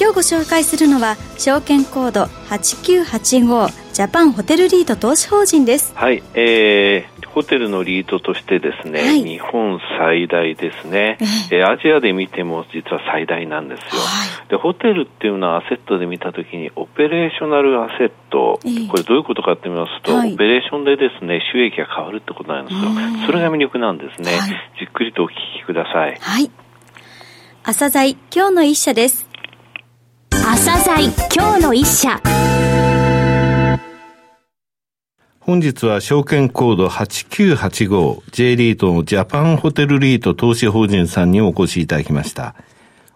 今日ご紹介するのは証券コード8985ジャパンホテルリート投資法人です。はい、えー、ホテルのリートとしてですね、はい、日本最大ですね、えー、アジアで見ても実は最大なんですよ、はい、でホテルっていうのはアセットで見たときにオペレーショナルアセット、えー、これどういうことかって見ますと、はい、オペレーションでですね収益が変わるってことなんですよ。それが魅力なんですね、じっくりとお聞きください。はい。朝鮮今日の一社です朝鮮今日の一社本日は証券コード 8985J リートのジャパンホテルリート投資法人さんにお越しいただきました。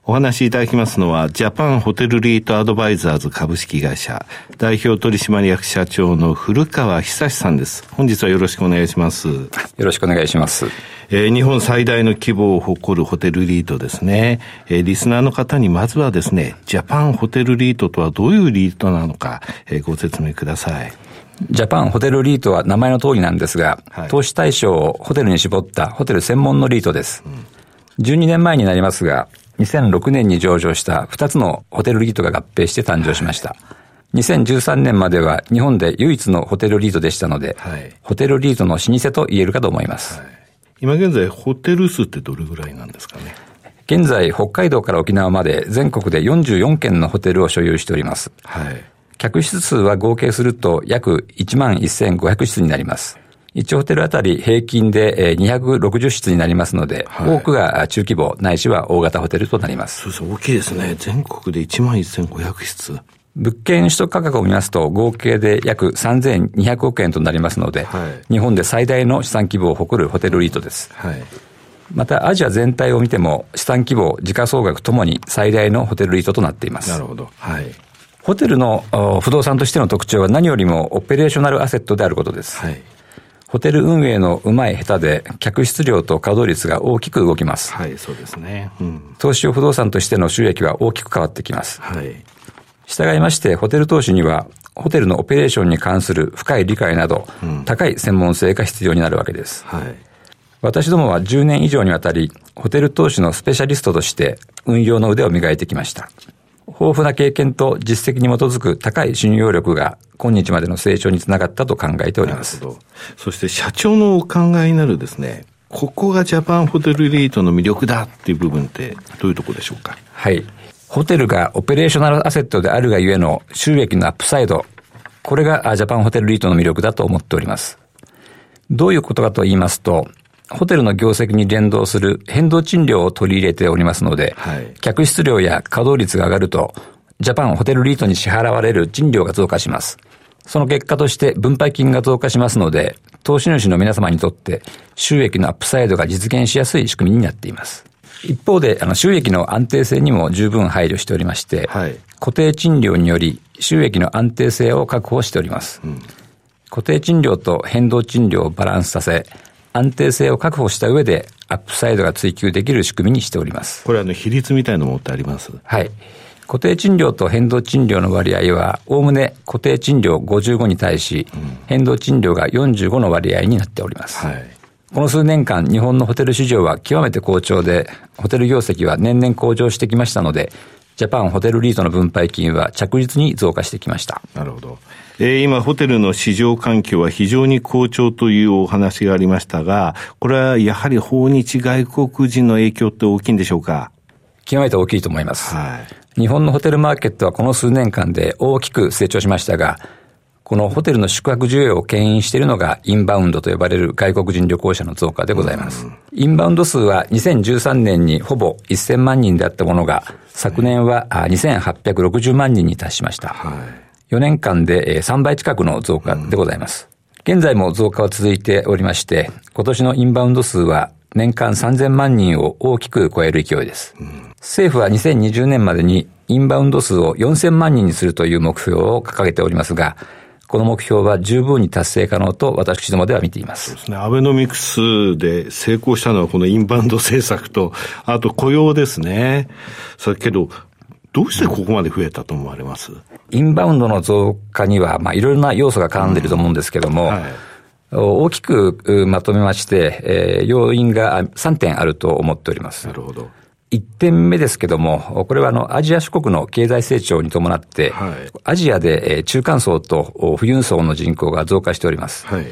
お話しいただきますのは、ジャパンホテルリートアドバイザーズ株式会社、代表取締役社長の古川久さんです。本日はよろしくお願いします。よろしくお願いします。えー、日本最大の規模を誇るホテルリートですね。えー、リスナーの方にまずはですね、ジャパンホテルリートとはどういうリートなのか、えー、ご説明ください。ジャパンホテルリートは名前の通りなんですが、はい、投資対象をホテルに絞ったホテル専門のリートです。うん、12年前になりますが、2006年に上場した2つのホテルリートが合併して誕生しました。2013年までは日本で唯一のホテルリートでしたので、はい、ホテルリートの老舗と言えるかと思います。はい、今現在、ホテル数ってどれぐらいなんですかね？現在、北海道から沖縄まで全国で44件のホテルを所有しております。はい、客室数は合計すると約1万1500室になります。1ホテルあたり平均で260室になりますので、はい、多くが中規模ないしは大型ホテルとなります。そうそう、大きいですね。全国で1万1500室。物件取得価格を見ますと、合計で約3200億円となりますので、はい、日本で最大の資産規模を誇るホテルリートです。はい、また、アジア全体を見ても、資産規模、時価総額ともに最大のホテルリートとなっています。なるほど。はい。ホテルの不動産としての特徴は何よりもオペレーショナルアセットであることです。はい。ホテル運営のうまい下手で、客室量と稼働率が大きく動きます。はい、そうですね。うん、投資用不動産としての収益は大きく変わってきます。はい。従いまして、ホテル投資には、ホテルのオペレーションに関する深い理解など、うん、高い専門性が必要になるわけです。はい。私どもは10年以上にわたり、ホテル投資のスペシャリストとして運用の腕を磨いてきました。豊富な経験と実績に基づく高い信用力が今日までの成長につながったと考えております。そして社長のお考えになるですね、ここがジャパンホテルリートの魅力だっていう部分ってどういうところでしょうか？はい。ホテルがオペレーショナルアセットであるがゆえの収益のアップサイド、これがジャパンホテルリートの魅力だと思っております。どういうことかと言いますと、ホテルの業績に連動する変動賃料を取り入れておりますので、はい、客室量や稼働率が上がると、ジャパンホテルリートに支払われる賃料が増加します。その結果として分配金が増加しますので、投資主の皆様にとって収益のアップサイドが実現しやすい仕組みになっています。一方で、あの、収益の安定性にも十分配慮しておりまして、はい、固定賃料により収益の安定性を確保しております。うん、固定賃料と変動賃料をバランスさせ、安定性を確保した上で、アップサイドが追求できる仕組みにしております。これあの、比率みたいなものってあります？はい。固定賃料と変動賃料の割合は、おおむね固定賃料55に対し、うん、変動賃料が45の割合になっております。はい、この数年間、日本のホテル市場は極めて好調で、ホテル業績は年々向上してきましたので、ジャパンホテルリートの分配金は着実に増加してきました。なるほど。えー、今、ホテルの市場環境は非常に好調というお話がありましたが、これはやはり訪日外国人の影響って大きいんでしょうか？極めて大きいと思います。はい、日本のホテルマーケットはこの数年間で大きく成長しましたが、このホテルの宿泊需要を牽引しているのがインバウンドと呼ばれる外国人旅行者の増加でございます。インバウンド数は2013年にほぼ1000万人であったものが、昨年は2860万人に達しました。はい4年間で3倍近くの増加でございます。現在も増加は続いておりまして、今年のインバウンド数は年間3000万人を大きく超える勢いです。政府は2020年までにインバウンド数を4000万人にするという目標を掲げておりますが、この目標は十分に達成可能と私どもでは見ています。そうですね。アベノミクスで成功したのはこのインバウンド政策と、あと雇用ですね。それけど、どうしてここまで増えたと思われます？インバウンドの増加には、まあ、いろいろな要素が絡んでいると思うんですけども、うんはい大きくまとめまして、えー、要因が3点あると思っております。なるほど。1点目ですけども、これはあの、アジア諸国の経済成長に伴って、はい、アジアで中間層と富裕層の人口が増加しております。はい、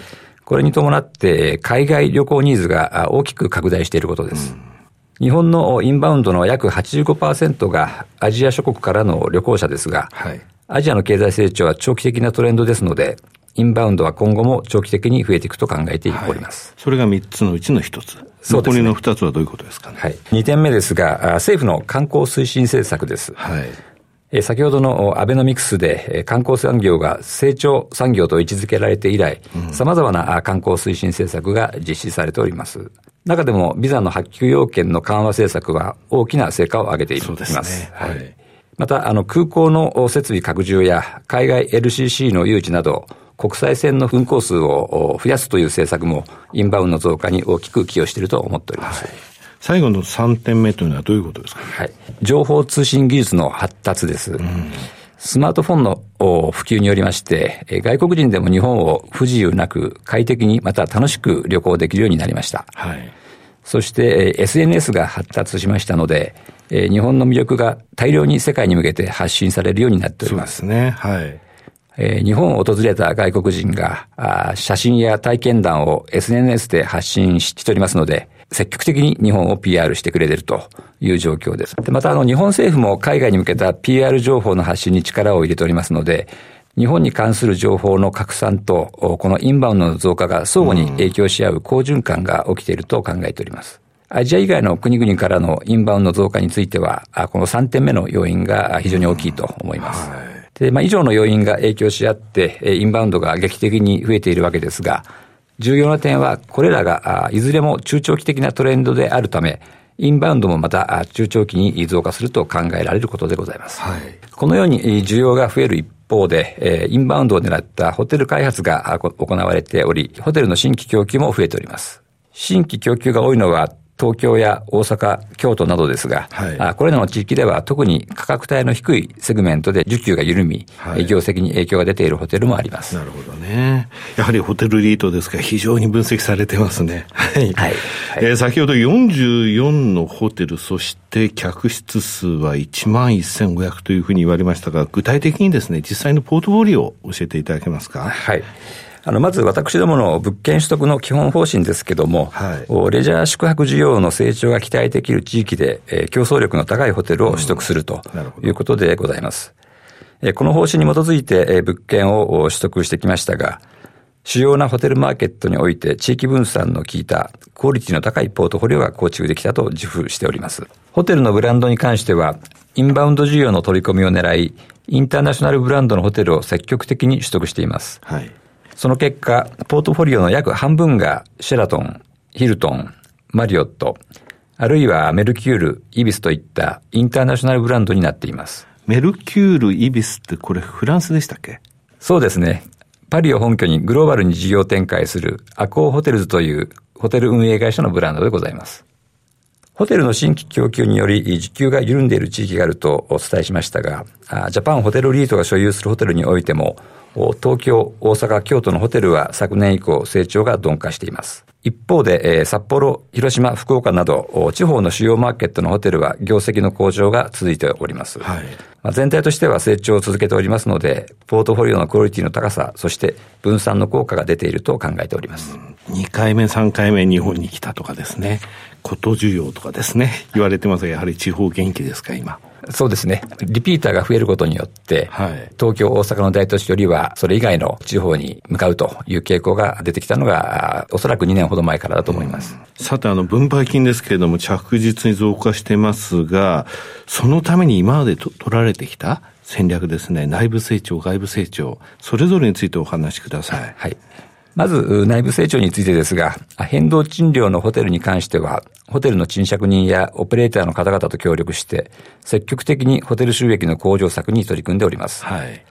これに伴って、海外旅行ニーズが大きく拡大していることです。うん、日本のインバウンドの約85%がアジア諸国からの旅行者ですが、はい、アジアの経済成長は長期的なトレンドですので、インバウンドは今後も長期的に増えていくと考えております。はい、それが3つのうちの1つ。そうですね、残りの2つはどういうことですかね。はい。2点目ですが、政府の観光推進政策です。はい。先ほどのアベノミクスで観光産業が成長産業と位置づけられて以来、さまざまな観光推進政策が実施されております。中でもビザの発給要件の緩和政策は大きな成果を上げています。ね、はい。また、あの、空港の設備拡充や海外 LCC の誘致など、国際線の運航数を増やすという政策も、インバウンド増加に大きく寄与していると思っております。はい、最後の3点目というのはどういうことですか、はい。情報通信技術の発達です。うんスマートフォンの普及によりまして、外国人でも日本を不自由なく快適にまた楽しく旅行できるようになりました。はい、そして SNS が発達しましたので、日本の魅力が大量に世界に向けて発信されるようになっております。そうですね。はい。日本を訪れた外国人が写真や体験談を SNS で発信しておりますので、積極的に日本を PR してくれているという状況です。でまた、あの、日本政府も海外に向けた PR 情報の発信に力を入れておりますので、日本に関する情報の拡散と、このインバウンドの増加が相互に影響し合う好循環が起きていると考えております。アジア以外の国々からのインバウンド増加については、この3点目の要因が非常に大きいと思います。はいで、まあ、以上の要因が影響し合って、インバウンドが劇的に増えているわけですが、重要な点は、これらが、いずれも中長期的なトレンドであるため、インバウンドもまた中長期に増加すると考えられることでございます。はい、このように需要が増える一方で、インバウンドを狙ったホテル開発が行われており、ホテルの新規供給も増えております。新規供給が多いのは東京や大阪、京都などですが、はい、あこれらの地域では特に価格帯の低いセグメントで需給が緩み、はい、業績に影響が出ているホテルもあります。なるほどね。やはりホテルリートですが、非常に分析されてますね。はい。はい、えー、先ほど44のホテル、そして客室数は1万1500というふうに言われましたが、具体的にですね、実際のポートフォリオを教えていただけますか？はい。あの、まず私どもの物件取得の基本方針ですけども、はい、レジャー宿泊需要の成長が期待できる地域で、えー、競争力の高いホテルを取得するということでございます。うん、この方針に基づいて、えー、物件を取得してきましたが、主要なホテルマーケットにおいて地域分散の効いたクオリティの高いポートフォリオが構築できたと自負しております。ホテルのブランドに関しては、インバウンド需要の取り込みを狙い、インターナショナルブランドのホテルを積極的に取得しています。はいその結果、ポートフォリオの約半分がシェラトン、ヒルトン、マリオット、あるいはメルキュール、イビスといったインターナショナルブランドになっています。メルキュール、イビスってこれフランスでしたっけ？そうですね。パリを本拠にグローバルに事業展開するアコーホテルズというホテル運営会社のブランドでございます。ホテルの新規供給により需給が緩んでいる地域があるとお伝えしましたが、ジャパンホテルリートが所有するホテルにおいても、東京、大阪、京都のホテルは昨年以降成長が鈍化しています。一方で、えー、札幌、広島、福岡など、地方の主要マーケットのホテルは業績の向上が続いております。はい、まあ、全体としては成長を続けておりますので、ポートフォリオのクオリティの高さ、そして分散の効果が出ていると考えております。2回目、3回目日本に来たとかですね、こと需要とかですね、言われてますが、やはり地方元気ですか、今。そうですね。リピーターが増えることによって、はい、東京、大阪の大都市よりは、それ以外の地方に向かうという傾向が出てきたのが、おそらく2年ほど前からだと思います。さて、あの、分配金ですけれども、着実に増加してますが、そのために今までと取られてきた戦略ですね、内部成長、外部成長、それぞれについてお話しください。はい。まず、内部成長についてですが、変動賃料のホテルに関しては、ホテルの賃借人やオペレーターの方々と協力して、積極的にホテル収益の向上策に取り組んでおります。はい。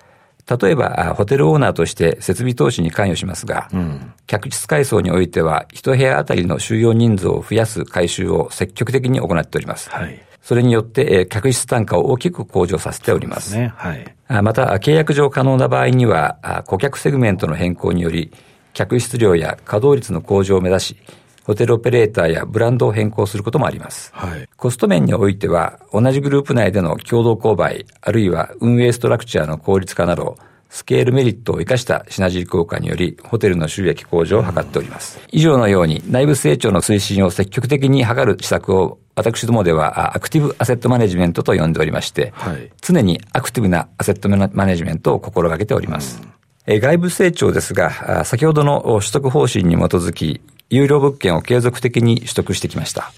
例えば、ホテルオーナーとして設備投資に関与しますが、うん、客室改装においては、一部屋あたりの収容人数を増やす改修を積極的に行っております。はい。それによって、客室単価を大きく向上させております。すね。はい。また、契約上可能な場合には、顧客セグメントの変更により、客室量や稼働率の向上を目指し、ホテルオペレーターやブランドを変更することもあります。はい、コスト面においては、同じグループ内での共同購買、あるいは運営ストラクチャーの効率化など、スケールメリットを生かしたシナジー効果により、ホテルの収益向上を図っております。以上のように、内部成長の推進を積極的に図る施策を、私どもでは、アクティブアセットマネジメントと呼んでおりまして、はい、常にアクティブなアセットマネジメントを心がけております。うん外部成長ですが、先ほどの取得方針に基づき、有料物件を継続的に取得してきました。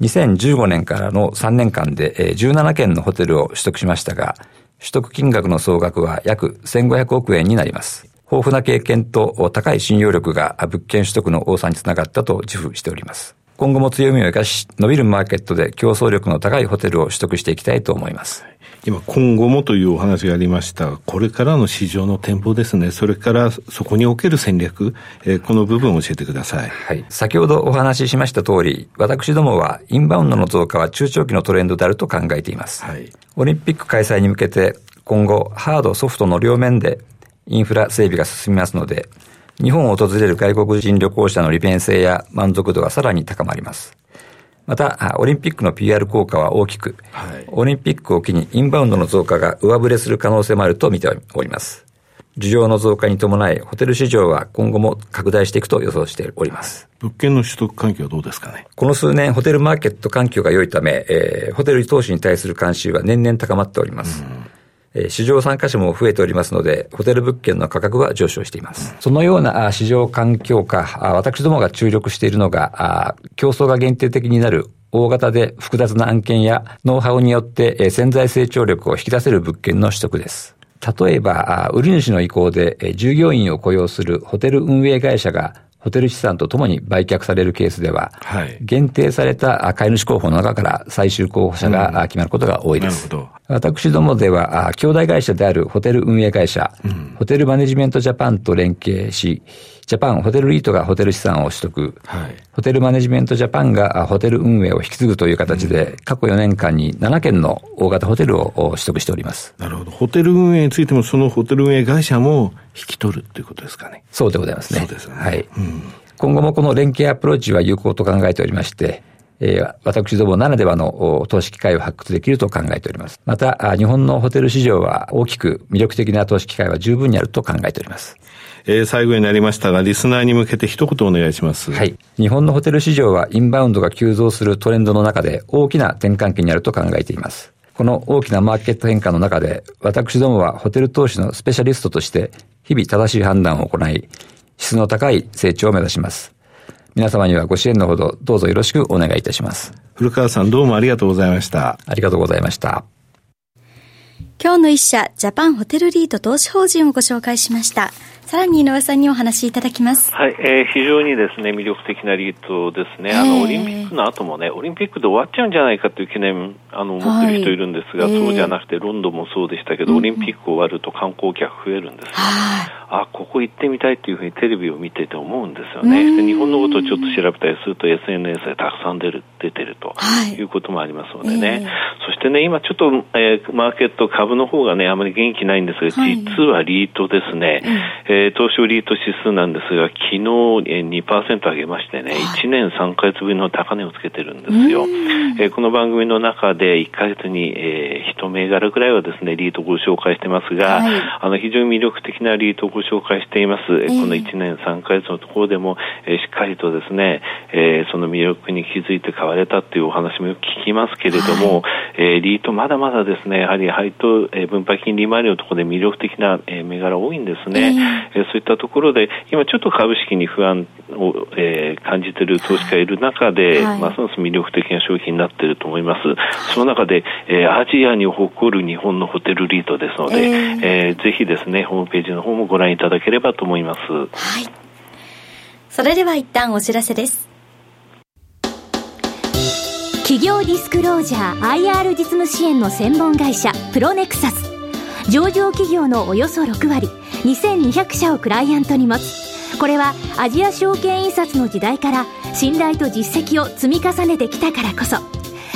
2015年からの3年間で17件のホテルを取得しましたが、取得金額の総額は約1500億円になります。豊富な経験と高い信用力が物件取得の多さにつながったと自負しております。今後も強みを生かし、伸びるマーケットで競争力の高いホテルを取得していきたいと思います。今、今後もというお話がありました。これからの市場の展望ですね。それからそこにおける戦略、えー、この部分を教えてください。はい。先ほどお話ししました通り、私どもはインバウンドの増加は中長期のトレンドであると考えています。はい。オリンピック開催に向けて、今後、ハード、ソフトの両面でインフラ整備が進みますので、日本を訪れる外国人旅行者の利便性や満足度がさらに高まります。また、オリンピックの PR 効果は大きく、はい、オリンピックを機にインバウンドの増加が上振れする可能性もあると見ております。需要の増加に伴い、ホテル市場は今後も拡大していくと予想しております。物件の取得環境はどうですかね？この数年、ホテルマーケット環境が良いため、えー、ホテル投資に対する関心は年々高まっております。うん市場参加者も増えておりますので、ホテル物件の価格は上昇しています。そのような市場環境下、私どもが注力しているのが、競争が限定的になる大型で複雑な案件やノウハウによって潜在成長力を引き出せる物件の取得です。例えば、売り主の意向で従業員を雇用するホテル運営会社がホテル資産とともに売却されるケースでは、はい、限定された買い主候補の中から最終候補者が決まることが多いです。うん、私どもでは、兄弟会社であるホテル運営会社、うん、ホテルマネジメントジャパンと連携し、ジャパンホテルリートがホテル資産を取得、はい、ホテルマネジメントジャパンがホテル運営を引き継ぐという形で、うん、過去4年間に7件の大型ホテルを取得しております。なるほど。ホテル運営についても、そのホテル運営会社も引き取るということですかね。そうでございますね。そうですね。はい。うん、今後もこの連携アプローチは有効と考えておりまして、えー、私どもならではの投資機会を発掘できると考えております。また、日本のホテル市場は大きく魅力的な投資機会は十分にあると考えております。えー、最後になりましたが、リスナーに向けて一言お願いします。はい。日本のホテル市場はインバウンドが急増するトレンドの中で大きな転換期にあると考えています。この大きなマーケット変化の中で、私どもはホテル投資のスペシャリストとして、日々正しい判断を行い、質の高い成長を目指します。皆様にはご支援のほどどうぞよろしくお願いいたします。古川さんどうもありがとうございました。ありがとうございました。今日の一社、ジャパンホテルリート投資法人をご紹介しました。さらに井上さんにお話しいただきます。はい、えー、非常にですね、魅力的なリートですね。あの、オリンピックの後もね、オリンピックで終わっちゃうんじゃないかという懸念、あの、持ってる人いるんですが、はい、そうじゃなくて、ロンドンもそうでしたけど、オリンピック終わると観光客増えるんですよ。あ、ここ行ってみたいっていうふうにテレビを見てて思うんですよね。で日本のことをちょっと調べたりすると SNS でたくさん出る、出てるとい。うこともありますのでね。はいえ。ー、そしてね、今ちょっと、えー、マーケット株の方がね、あまり元気ないんですが、はい、実はリートですね、えー、東証リート指数なんですが、昨日2%上げましてね、1年3ヶ月ぶりの高値をつけてるんですよ。えー、この番組の中で1ヶ月に、えー、1銘柄ぐらいはですね、リートご紹介してますが、はい、あの非常に魅力的なリートをご紹介しています。えー、この1年3ヶ月のところでも、えー、しっかりとですね、えー、その魅力に気づいて買われたっていうお話もよく聞きますけれども、はい、えー、リートまだまだですね、やはり配当、えー、分配金利回りのところで魅力的な、えー、銘柄多いんですね。えー、そういったところで、今ちょっと株式に不安を、えー、感じている投資家がいる中で、はい、ますます魅力的な商品になっていると思います。その中で、えー、アジアに誇る日本のホテルリートですので、えー、えー、ぜひですね、ホームページの方もご覧いただければと思います。はい。それでは一旦お知らせです。企業ディスクロージャー IR 実務支援の専門会社プロネクサス。上場企業のおよそ6割2200社をクライアントに持つ。これはアジア証券印刷の時代から信頼と実績を積み重ねてきたからこそ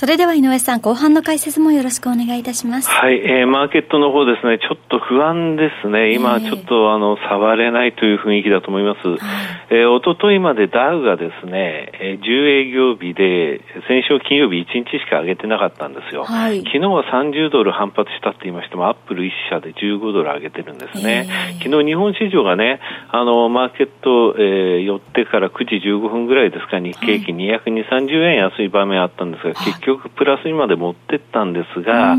それでは井上さん、後半の解説もよろしくお願いいたします。はい、えー、マーケットの方ですね、ちょっと不安ですね。今、ちょっと、あの、触れないという雰囲気だと思います。はい、えー、おとといまでダウがですね、えー、10営業日で、先週金曜日1日しか上げてなかったんですよ。はい、昨日は30ドル反発したって言いましても、アップル1社で15ドル上げてるんですね。えー、昨日日本市場がね、あの、マーケット、えー、寄ってから9時15分ぐらいですか、日経平均220、30円安い場面あったんですが、結局プラスにまで持ってったんですが、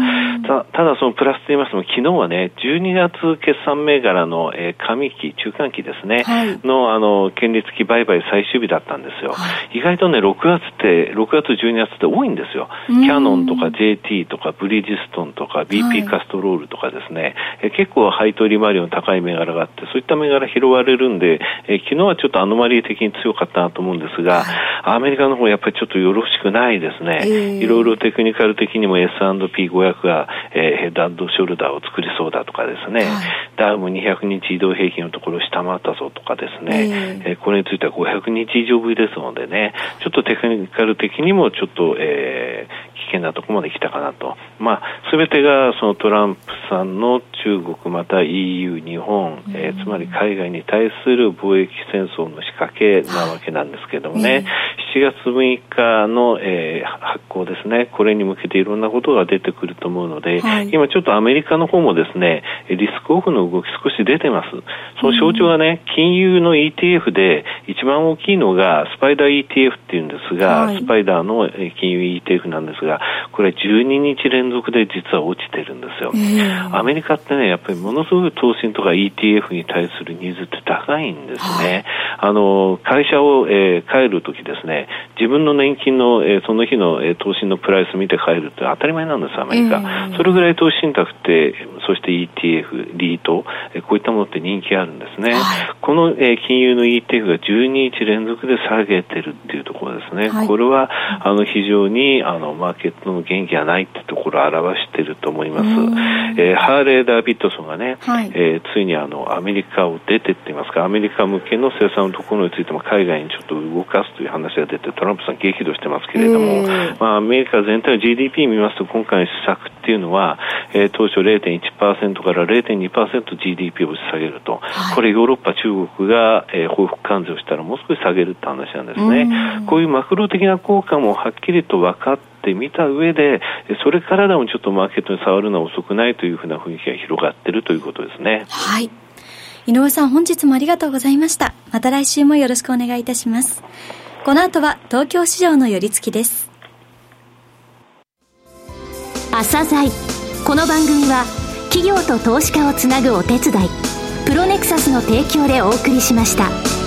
たただそのプラスと言いましても、昨日はね、12月決算銘柄の、えー、上期、中間期ですね、はい、の、あの、権利付き売買最終日だったんですよ。はい、意外とね、6月って、6月、12月って多いんですよ。キャノンとか JT とかブリヂストンとか BP カストロールとかですね、はい、結構配当利回りの高い銘柄があって、そういった銘柄拾われるんで、えー、昨日はちょっとアノマリー的に強かったなと思うんですが、アメリカの方やっぱりちょっとよろしくないですね。えー、いろいろテクニカル的にも S&P500 が、えー、ヘッドショルダーを作りそうだとかですね、はい、ダウも200日移動平均のところを下回ったぞとかですね、えー、えー、これについては500日以上ぶりですのでね、ちょっとテクニカル的にもちょっと、えー、危険なところまで来たかなと。まあ、すべてがそのトランプさんの中国また EU、日本、えー、つまり海外に対する貿易戦争の仕掛けなわけなんですけれどもね、7月6日の、えー、発行ですね、これに向けていろんなことが出てくると思うので、はい、今ちょっとアメリカの方もですね、リスクオフの動き少し出てます。その象徴はね、金融の ETF で一番大きいのがスパイダー ETF っていうんですが、はい、スパイダーの金融 ETF なんですが、これ12日連続で実は落ちてるんですよ。アメリカってね、やっぱりものすごい投資とか ETF に対するニーズって高いんですね。はい、あの、会社を、えー、帰るときですね、自分の年金の、えー、その日の、えー、投資のプライス見て帰るって当たり前なんです、アメリカ。それぐらい投資信託って、そして ETF、リート、えー、こういったものって人気あるんですね。はい、この、えー、金融の ETF が12日連続で下げてるっていうところですね。はい、これは、あの、非常に、あの、マーケットの元気がないってところを表していると思います。えー、ハーレー・ダービッドソンがね、はい、えー、ついにあの、アメリカを出てっていますか、アメリカ向けの生産のところについても海外にちょっと動かすという話が出て、トランプさん激怒してますけれども、まあ、アメリカ全体の GDP 見ますと、今回の施策っていうのは、えー、当初0.1%から 0.2%GDP を押し下げると、はい、これヨーロッパ、中国が、えー、報復関税をしたらもう少し下げるって話なんですね。こういうマクロ的な効果もはっきりと分かってってみた上で、それからでもちょっとマーケットに触るのは遅くないというふうな雰囲気が広がっているということですね。はい。井上さん、本日もありがとうございました。また来週もよろしくお願いいたします。この後は東京市場の寄り付きです。朝鮮この番組は企業と投資家をつなぐお手伝いプロネクサスの提供でお送りしました。